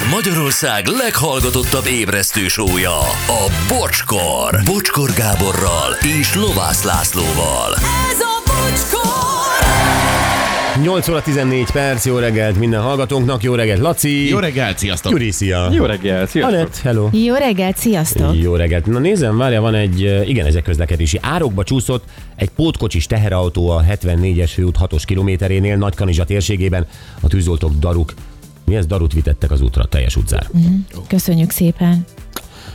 Ez Magyarország leghallgatottabb ébresztő sója, a Bocskor. Bocskor Gáborral és Lovász Lászlóval. Ez a bocskor! 8 óra 14 perc, jó reggelt minden hallgatónknak, jó reggelt Laci. Jó reggelt, sziasztok! Gyuri, szia. Jó reggel, sziasztok! Anett, hello. Jó reggelt, sziasztok! Jó reggelt. Na nézem, várja, van egy, igen, ez egy közlekedési. Árokba csúszott egy pótkocsis teherautó a 74-es főút 6-os kilométerénél, Nagykanizsa térségében. A tűzoltók daruk, mi ez darut vitettek az útra, teljes utcára. Köszönjük szépen!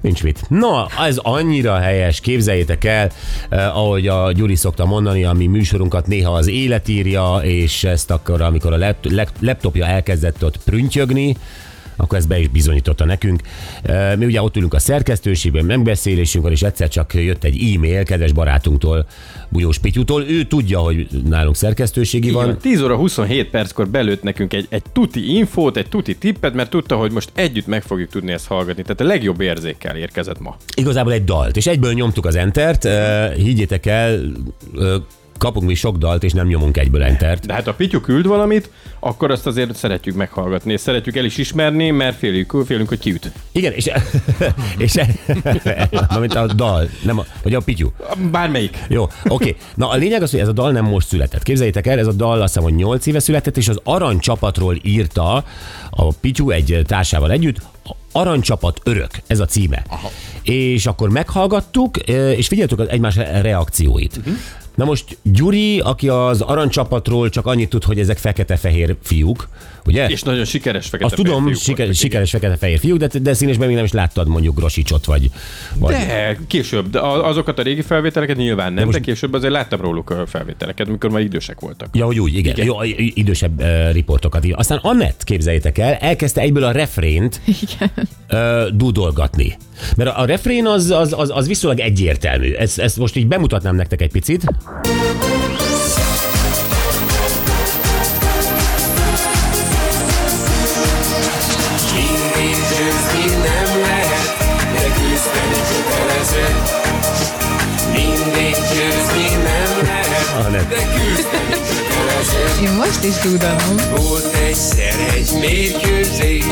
Nincs mit. Na, ez annyira helyes, képzeljétek el, eh, ahogy a Gyuri szokta mondani, a mi műsorunkat néha az élet írja, és ezt akkor, amikor a lap- lap- laptopja elkezdett ott prüntjögni, akkor ezt be is bizonyította nekünk. Mi ugye ott ülünk a szerkesztőségben, megbeszélésünkön, és egyszer csak jött egy e-mail kedves barátunktól, Bujós Pityútól. Ő tudja, hogy nálunk szerkesztőségi Van. van. 10 óra 27 perckor belőtt nekünk egy, egy tuti infót, egy tuti tippet, mert tudta, hogy most együtt meg fogjuk tudni ezt hallgatni. Tehát a legjobb érzékkel érkezett ma. Igazából egy dalt, és egyből nyomtuk az entert. Higgyétek el, kapunk mi sok dalt, és nem nyomunk egyből entert. De hát ha Pityu küld valamit, akkor azt azért szeretjük meghallgatni, és szeretjük el is ismerni, mert félünk, félünk hogy kiüt. Igen, és, és mint a dal, nem a, vagy a pityú. Bármelyik. Jó, oké. Na a lényeg az, hogy ez a dal nem most született. Képzeljétek el, ez a dal azt hiszem, hogy 8 éve született, és az aranycsapatról írta a Pityú egy társával együtt, Aranycsapat örök, ez a címe. Aha. És akkor meghallgattuk, és figyeltük az egymás reakcióit. Uh-huh. Na most Gyuri, aki az aranycsapatról csak annyit tud, hogy ezek fekete-fehér fiúk, ugye? És nagyon sikeres fekete Azt tudom, fiúk siker, sikeres fekete-fehér fiúk, de, de színesben még nem is láttad mondjuk Grosicsot, vagy... vagy De később, de azokat a régi felvételeket nyilván nem, de, most- de később azért láttam róluk a felvételeket, mikor már idősek voltak. Ja, hogy úgy, igen. igen. Jó, idősebb uh, riportokat. Aztán Annett, képzeljétek el, elkezdte egyből a refrént Igen. uh, dudolgatni. Mert a, a refrén az, az, az, az viszonylag egyértelmű. Ezt, ezt most így bemutatnám nektek egy picit. Én most is tudom. Volt egyszer egy mérkőzés,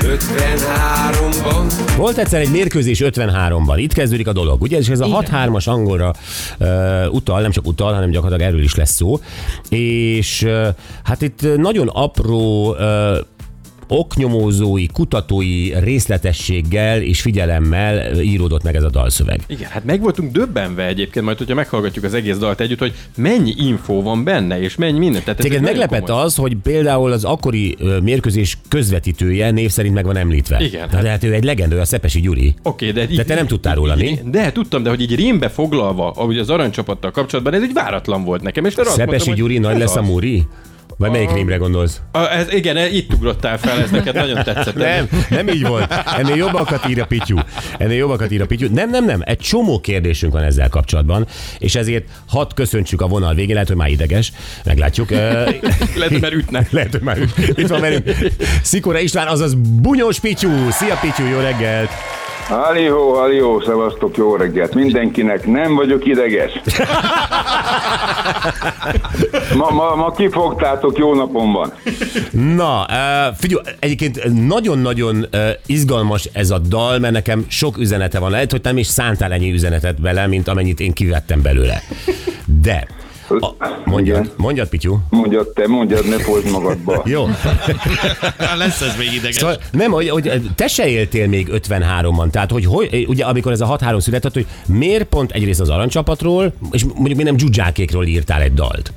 53-ban. Volt egyszer egy mérkőzés 53-ban, itt kezdődik a dolog, ugye? És ez a Igen. 6-3-as angolra uh, utal, nem csak utal, hanem gyakorlatilag erről is lesz szó. És uh, hát itt nagyon apró uh, oknyomózói, kutatói részletességgel és figyelemmel íródott meg ez a dalszöveg. Igen, hát meg voltunk döbbenve egyébként, majd hogyha meghallgatjuk az egész dalt együtt, hogy mennyi infó van benne, és mennyi minden. Tehát ez Téged meglepett komoly- az, hogy például az akkori mérkőzés közvetítője név szerint meg van említve. Igen. Na, de hát ő egy legendő, a Szepesi Gyuri. Oké, de, így, De te nem tudtál róla, mi? De tudtam, de hogy így rémbe foglalva, ahogy az aranycsapattal kapcsolatban, ez egy váratlan volt nekem. És Szepesi mondtam, Gyuri nagy lesz a. Muri? Vagy melyik rémre gondolsz? A, ez, igen, e- itt ugrottál fel, ez neked nagyon tetszett. Nem, nem így volt. Ennél jobbakat ír a Pityu. Ennél jobbakat ír a Pityu. Nem, nem, nem. Egy csomó kérdésünk van ezzel kapcsolatban, és ezért hadd köszöntsük a vonal végén, lehet, hogy már ideges, meglátjuk. Lehet, mert ütnek. Lehet, hogy már itt van velünk. Szikora István, azaz Bunyós Pityu. Szia Pityu, jó reggelt! Halió, halió, szevasztok, jó reggelt mindenkinek, nem vagyok ideges. Ma, ma, ma kifogtátok, jó napom van. Na, uh, figyelj, egyébként nagyon-nagyon uh, izgalmas ez a dal, mert nekem sok üzenete van. Lehet, hogy nem is szántál ennyi üzenetet bele, mint amennyit én kivettem belőle. De, a, mondjad, Igen. mondjad, Pityu. Mondjad te, mondjad, ne fogd magadba. Jó. Lesz ez még ideges. Szóval nem, hogy, hogy te se éltél még 53-ban, tehát hogy, hogy ugye amikor ez a 6-3 született, hogy miért pont egyrészt az aranycsapatról, és mondjuk mi nem dzsudzsákékról írtál egy dalt.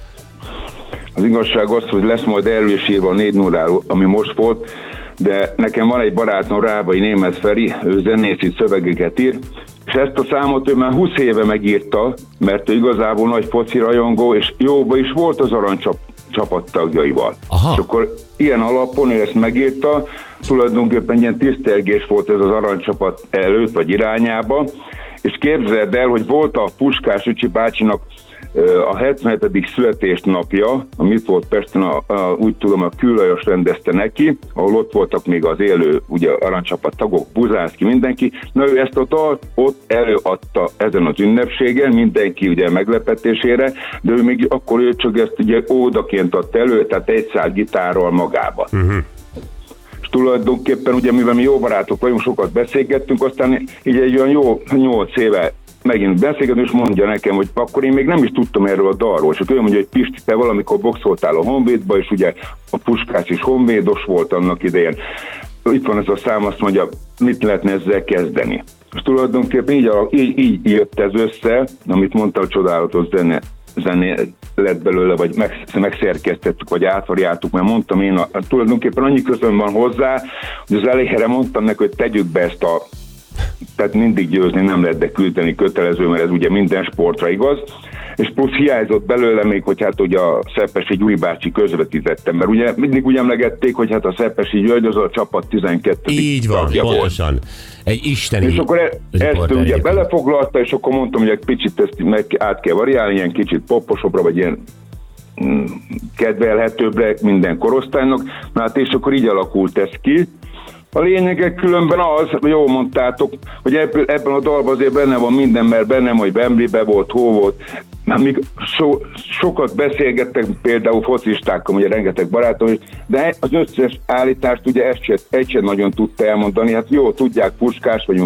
Az igazság az, hogy lesz majd erről is írva a 4 0 ami most volt, de nekem van egy barátom, Rábai Németh Feri, ő zenészi szövegeket ír, és ezt a számot ő már 20 éve megírta, mert ő igazából nagy foci rajongó, és jóba is volt az aranycsap csapattagjaival. Aha. És akkor ilyen alapon ő ezt megírta, tulajdonképpen ilyen tisztelgés volt ez az aranycsapat előtt vagy irányába, és képzeld el, hogy volt a Puskás Ücsi bácsinak a 77. születésnapja, amit volt Pesten, a, a, úgy tudom, a Küllajos rendezte neki, ahol ott voltak még az élő ugye, aranycsapat tagok, Buzászki, mindenki. Na ő ezt a dalt ott előadta ezen az ünnepségen, mindenki ugye meglepetésére, de ő még akkor ő csak ezt ugye ódaként adta elő, tehát egy szál gitárral magába. És tulajdonképpen ugye, mivel mi jó barátok vagyunk, sokat beszélgettünk, aztán így egy olyan jó nyolc éve megint beszélgetünk, és mondja nekem, hogy akkor én még nem is tudtam erről a dalról, és ő mondja, hogy Pisti, te valamikor boxoltál a Honvédba, és ugye a Puskás is honvédos volt annak idején. Itt van ez a szám, azt mondja, mit lehetne ezzel kezdeni. És tulajdonképpen így, így, így jött ez össze, amit mondta a csodálatos zene, zené lett belőle, vagy meg, megszerkesztettük, vagy átvariáltuk, mert mondtam én, a, tulajdonképpen annyi közön van hozzá, hogy az elejére mondtam neki, hogy tegyük be ezt a tehát mindig győzni nem lehet, de küzdeni kötelező, mert ez ugye minden sportra igaz. És plusz hiányzott belőle még, hogy hát ugye a Szepesi Gyuri bácsi közvetítette, mert ugye mindig úgy emlegették, hogy hát a Szepesi György az a csapat 12. Így van, volt. pontosan. Egy isteni És akkor e- ezt ugye egyébként. belefoglalta, és akkor mondtam, hogy egy picit ezt meg át kell variálni, ilyen kicsit poposabbra, vagy ilyen mm, kedvelhetőbbre minden korosztálynak. Na hát és akkor így alakult ez ki. A lényegek különben az, hogy jól mondtátok, hogy ebben a dalban azért benne van minden, mert benne, hogy Wembleybe volt, hó volt, még so, sokat beszélgettek például focistákkal, ugye rengeteg barátom, is, de az összes állítást ugye ezt se, egy sem nagyon tudta elmondani. Hát jó, tudják, Puskás vagy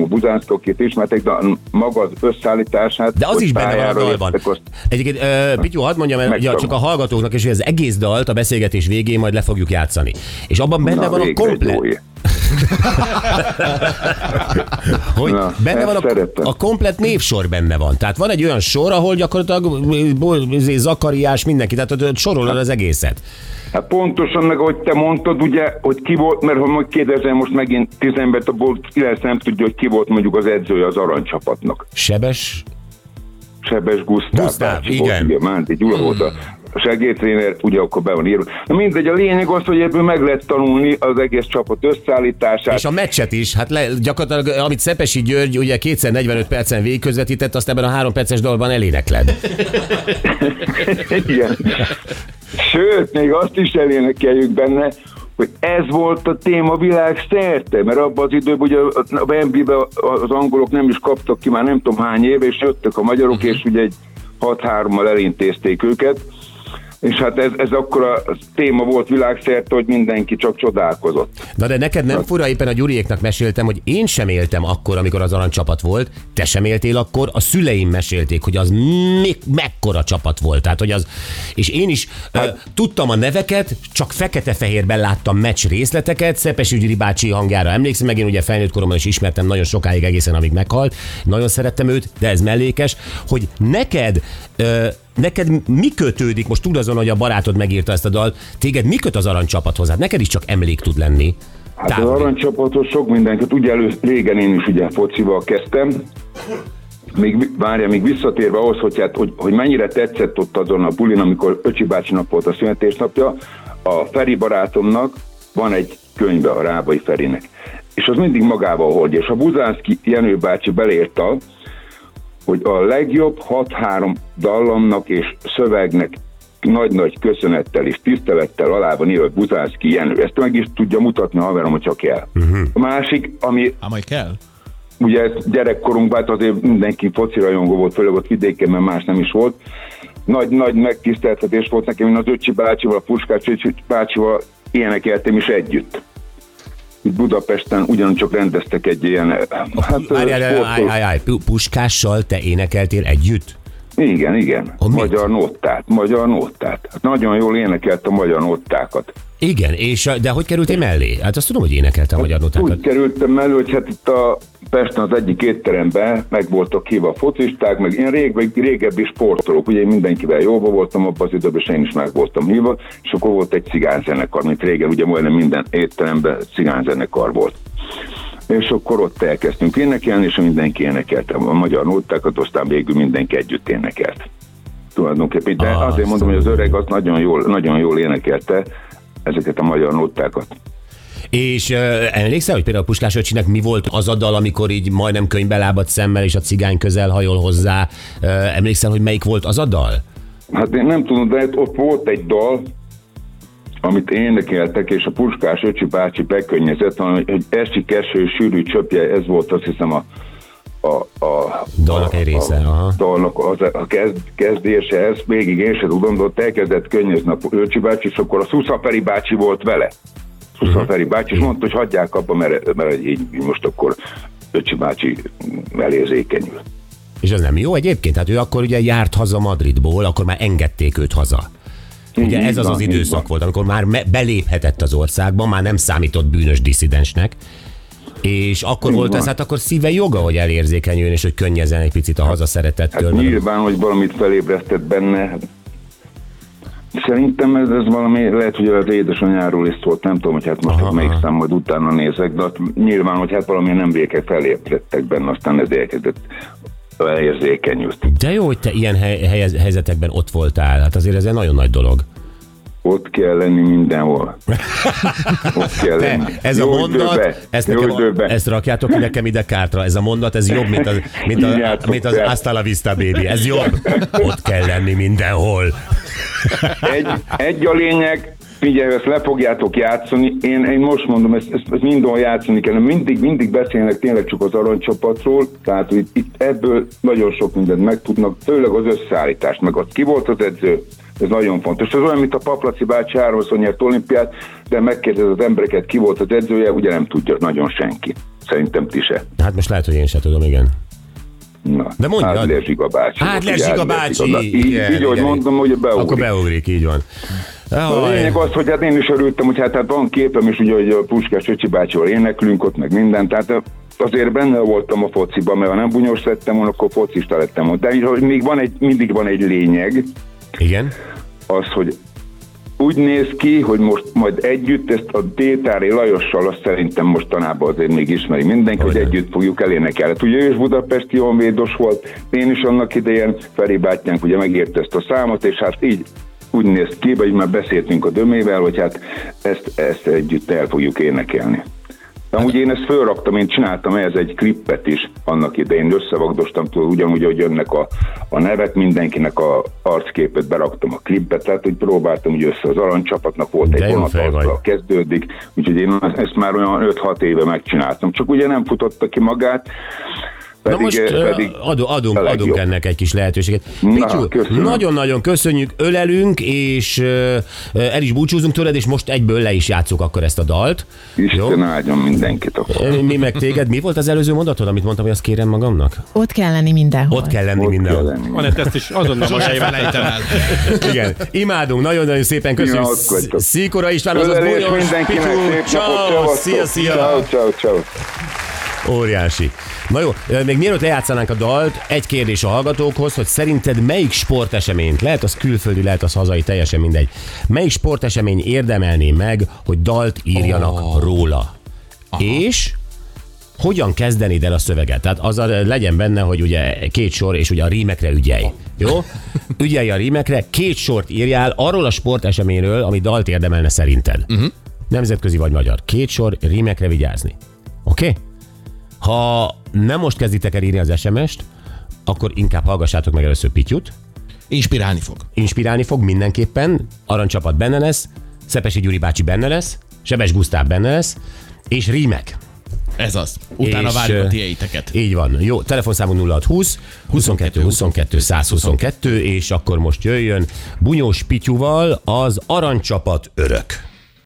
akit ismertek, de maga az összeállítását. De az is benne van a dalban. azt- Egyébként, uh, Pityu, hadd mondjam ugye, Megtanul. csak a hallgatóknak, és hogy az egész dalt a beszélgetés végén majd le fogjuk játszani. És abban benne Na, van a egy komplet. hogy Na, benne van a, a komplet névsor benne van. Tehát van egy olyan sor, ahol gyakorlatilag izé, Zakariás, mindenki, tehát sorolod az egészet. Hát pontosan meg, ahogy te mondtad, ugye, hogy ki volt, mert ha majd kérdezem most megint 10 embert, abból 9 nem tudja, hogy ki volt mondjuk az edzője az aranycsapatnak. Sebes, Sebes Gusztáv. Gusztáv, igen. Volt, ugye, Mánti Gyula volt a segédtréner, ugye akkor be van írva. Na mindegy, a lényeg az, hogy ebből meg lehet tanulni az egész csapat összeállítását. és a meccset is, hát le, gyakorlatilag, amit Szepesi György ugye kétszer 45 percen végigközvetített, azt ebben a három perces dalban elénekled. Igen. Sőt, még azt is elénekeljük benne, hogy ez volt a téma világ szerte, mert abban az időben ugye a Wembleybe az angolok nem is kaptak ki már nem tudom hány éve, és jöttek a magyarok, és ugye egy 6-3-mal elintézték őket, és hát ez, ez akkor a téma volt világszerte, hogy mindenki csak csodálkozott. Na de neked nem fura, éppen a Gyuriéknak meséltem, hogy én sem éltem akkor, amikor az aranycsapat volt, te sem éltél akkor, a szüleim mesélték, hogy az mi, mekkora csapat volt. Tehát, hogy az, és én is hát, uh, tudtam a neveket, csak fekete-fehérben láttam meccs részleteket, Szepesi Gyuri bácsi hangjára emlékszem, meg én ugye felnőtt koromban is ismertem nagyon sokáig egészen, amíg meghalt. Nagyon szerettem őt, de ez mellékes, hogy neked uh, Neked mi kötődik, most tudod azon, hogy a barátod megírta ezt a dalt, téged mi köt az aranycsapathoz? Hát neked is csak emlék tud lenni. Hát az Távoli. aranycsapatos sok mindenkit, ugye elő, régen én is ugye focival kezdtem, még, várja, még visszatérve ahhoz, hogy, hát, hogy, hogy mennyire tetszett ott azon a bulin, amikor Öcsi bácsinak volt a születésnapja, a Feri barátomnak van egy könyve a Rábai Ferinek, és az mindig magával hordja, és a Buzánszki Jenő bácsi belírta, hogy a legjobb 6-3 dallamnak és szövegnek nagy-nagy köszönettel és tisztelettel alá van írva Buzánszki Jenő. Ezt meg is tudja mutatni a haverom, hogy csak el. Uh-huh. A másik, ami majd kell. ugye ez gyerekkorunkban hát azért mindenki foci rajongó volt, főleg ott vidéken, mert más nem is volt. Nagy, nagy megtiszteltetés volt nekem, én az Öcsi bácsival, a Puskás Öcsi bácsival énekeltem is együtt. Budapesten ugyancsak rendeztek egy ilyen... Hát, állj, sportoló- állj, állj, Pu- Puskással te énekeltél együtt? Igen, igen. A mit? magyar nótát, magyar nótát. Hát nagyon jól énekelt a magyar nótákat. Igen, és de hogy kerültél mellé? Hát azt tudom, hogy énekelte a magyar Úgy notákat. kerültem elő, hogy hát itt a Pesten az egyik étteremben meg voltak hívva focisták, meg ilyen rég, régebbi sportolók, ugye én mindenkivel jóba voltam abban az időben, és én is meg voltam hívva, és akkor volt egy cigányzenekar, mint régen, ugye majdnem minden étteremben cigányzenekar volt. És akkor ott elkezdtünk énekelni, és mindenki énekelte a magyar nótákat, aztán végül mindenki együtt énekelt. Tulajdonképpen, de Ah, azért mondom, hogy az öreg az nagyon jól, nagyon jól énekelte ezeket a magyar nótákat. És uh, emlékszel, hogy például Puskás öcsinek mi volt az a dal, amikor így majdnem könyvbe lábadt szemmel, és a cigány közel hajol hozzá? Uh, emlékszel, hogy melyik volt az a dal? Hát én nem tudom, de ott volt egy dal, amit énekeltek, és a Puskás Öcsi bácsi bekönnyezett, hogy hogy esti keső sűrű csöpje, ez volt azt hiszem a, a, a Dalnak egy része, a, aha. dalnak az, a kezd, kezdése, ez végig én sem tudom, de ott elkezdett könnyezni a Öcsi bácsi, és akkor a Szuszaperi bácsi volt vele. Szuszan Feri bácsi, és mondta, hogy hagyják abba, mert, mert így, most akkor Öcsi bácsi elérzékenyül. És ez nem jó egyébként? Hát ő akkor ugye járt haza Madridból, akkor már engedték őt haza. Ugye ez az az időszak volt, amikor már beléphetett az országba, már nem számított bűnös disszidensnek, és akkor volt ez, hát akkor szíve joga, hogy elérzékenyüljön, és hogy könnyezzen egy picit a hazaszeretettől. Hát meg- nyilván, hogy valamit felébresztett benne. Szerintem ez, ez valami, lehet, hogy az édesanyáról is szólt, nem tudom, hogy hát most Aha, melyik szám, majd utána nézek, de hát nyilván, hogy hát valami nem vékek felébredtek benne, aztán ez elkezdett érzékenyült. De jó, hogy te ilyen hely- helyez- helyzetekben ott voltál. Hát azért ez egy nagyon nagy dolog. Ott kell lenni mindenhol. Ott kell Te, lenni. ez a Jó mondat, időbe, ezt, nekem, időbe. ezt rakjátok ki nekem ide kártra. Ez a mondat, ez jobb, mint az, mint, a, Írjátok mint az fel. Hasta la vista baby. Ez jobb. Ott kell lenni mindenhol. Egy, egy a lényeg, figyelj, ezt le fogjátok játszani. Én, én most mondom, ezt, ezt, ezt mindenhol játszani kell. Mindig, mindig beszélnek tényleg csak az aranycsapatról, tehát hogy itt ebből nagyon sok mindent megtudnak, főleg az összeállítást, meg az ki volt az edző, ez nagyon fontos. Ez olyan, mint a Paplaci bácsi háromszor nyert olimpiát, de megkérdez az embereket, ki volt az edzője, ugye nem tudja nagyon senki. Szerintem ti se. Hát most lehet, hogy én sem tudom, igen. Na, De mondjad. Ádler Zsiga bácsi. Ádler Ugye, Zsiga Ádler bácsi. Így, Igen, így igen. mondom, hogy beugrik. Akkor beugrik, így van. A lényeg az, hogy hát én is örültem, hogy hát, hát van képem is, ugye, hogy a Puskás Öcsi bácsival éneklünk ott, meg minden, tehát azért benne voltam a fociban, mert ha nem bunyós lettem volna, akkor focista lettem volna. De hogy még van egy, mindig van egy lényeg, Igen? az, hogy úgy néz ki, hogy most majd együtt ezt a Détári Lajossal, azt szerintem mostanában azért még ismeri mindenki, hogy Hogyne. együtt fogjuk elénekelni. Hát ugye ő is budapesti honvédos volt, én is annak idején, Feri bátyánk ugye megérte ezt a számot, és hát így úgy néz ki, vagy már beszéltünk a dömével, hogy hát ezt, ezt együtt el fogjuk énekelni. De amúgy én ezt fölraktam, én csináltam ehhez egy klippet is annak idején, összevagdostam túl, ugyanúgy, hogy jönnek a, a nevek, mindenkinek a arcképet beraktam a klipbe, tehát hogy próbáltam úgy össze az aranycsapatnak, volt De egy vonat, azzal kezdődik, úgyhogy én ezt már olyan 5-6 éve megcsináltam, csak ugye nem futotta ki magát, Na pedig, most eh, ö, pedig adu- adunk, adunk legjobb. ennek egy kis lehetőséget. Na, Picsu, köszönöm. nagyon-nagyon köszönjük, ölelünk, és ö, el is búcsúzunk tőled, és most egyből le is játszuk akkor ezt a dalt. Isten áldjon mindenkit akkor. Mi meg téged, mi volt az előző mondatod, amit mondtam, hogy azt kérem magamnak? Ott kell lenni mindenhol. Ott kell lenni Ott kell mindenhol. lenni. Van ezt is azonnal magáével felejtem el. Igen, imádunk, nagyon-nagyon szépen köszönjük. Szíkora István, azaz szép napot, ciao, szia, szia. Ciao, ciao, ciao. Óriási. Na jó, még mielőtt lejátszanánk a dalt, egy kérdés a hallgatókhoz, hogy szerinted melyik sporteseményt, lehet az külföldi, lehet az hazai, teljesen mindegy, melyik sportesemény érdemelné meg, hogy dalt írjanak oh. róla? Aha. És hogyan kezdenéd el a szöveget? Tehát az a, legyen benne, hogy ugye két sor, és ugye a rímekre ügyelj. Jó? Ügyelj a rímekre, két sort írjál arról a sporteseményről, ami dalt érdemelne szerinted. Uh-huh. Nemzetközi vagy magyar. Két sor, rímekre vigyázni. Oké? Okay? Ha nem most kezditek el írni az SMS-t, akkor inkább hallgassátok meg először Pityut. Inspirálni fog. Inspirálni fog mindenképpen, Arancsapat benne lesz, Szepesi Gyuri bácsi benne lesz, Sebes Gusztáv benne lesz, és rímek. Ez az. Utána várjuk a tieiteket. Így van. Jó, telefonszámunk 0620 22 22 122, és akkor most jöjjön Bunyós Pityuval az Arancsapat örök.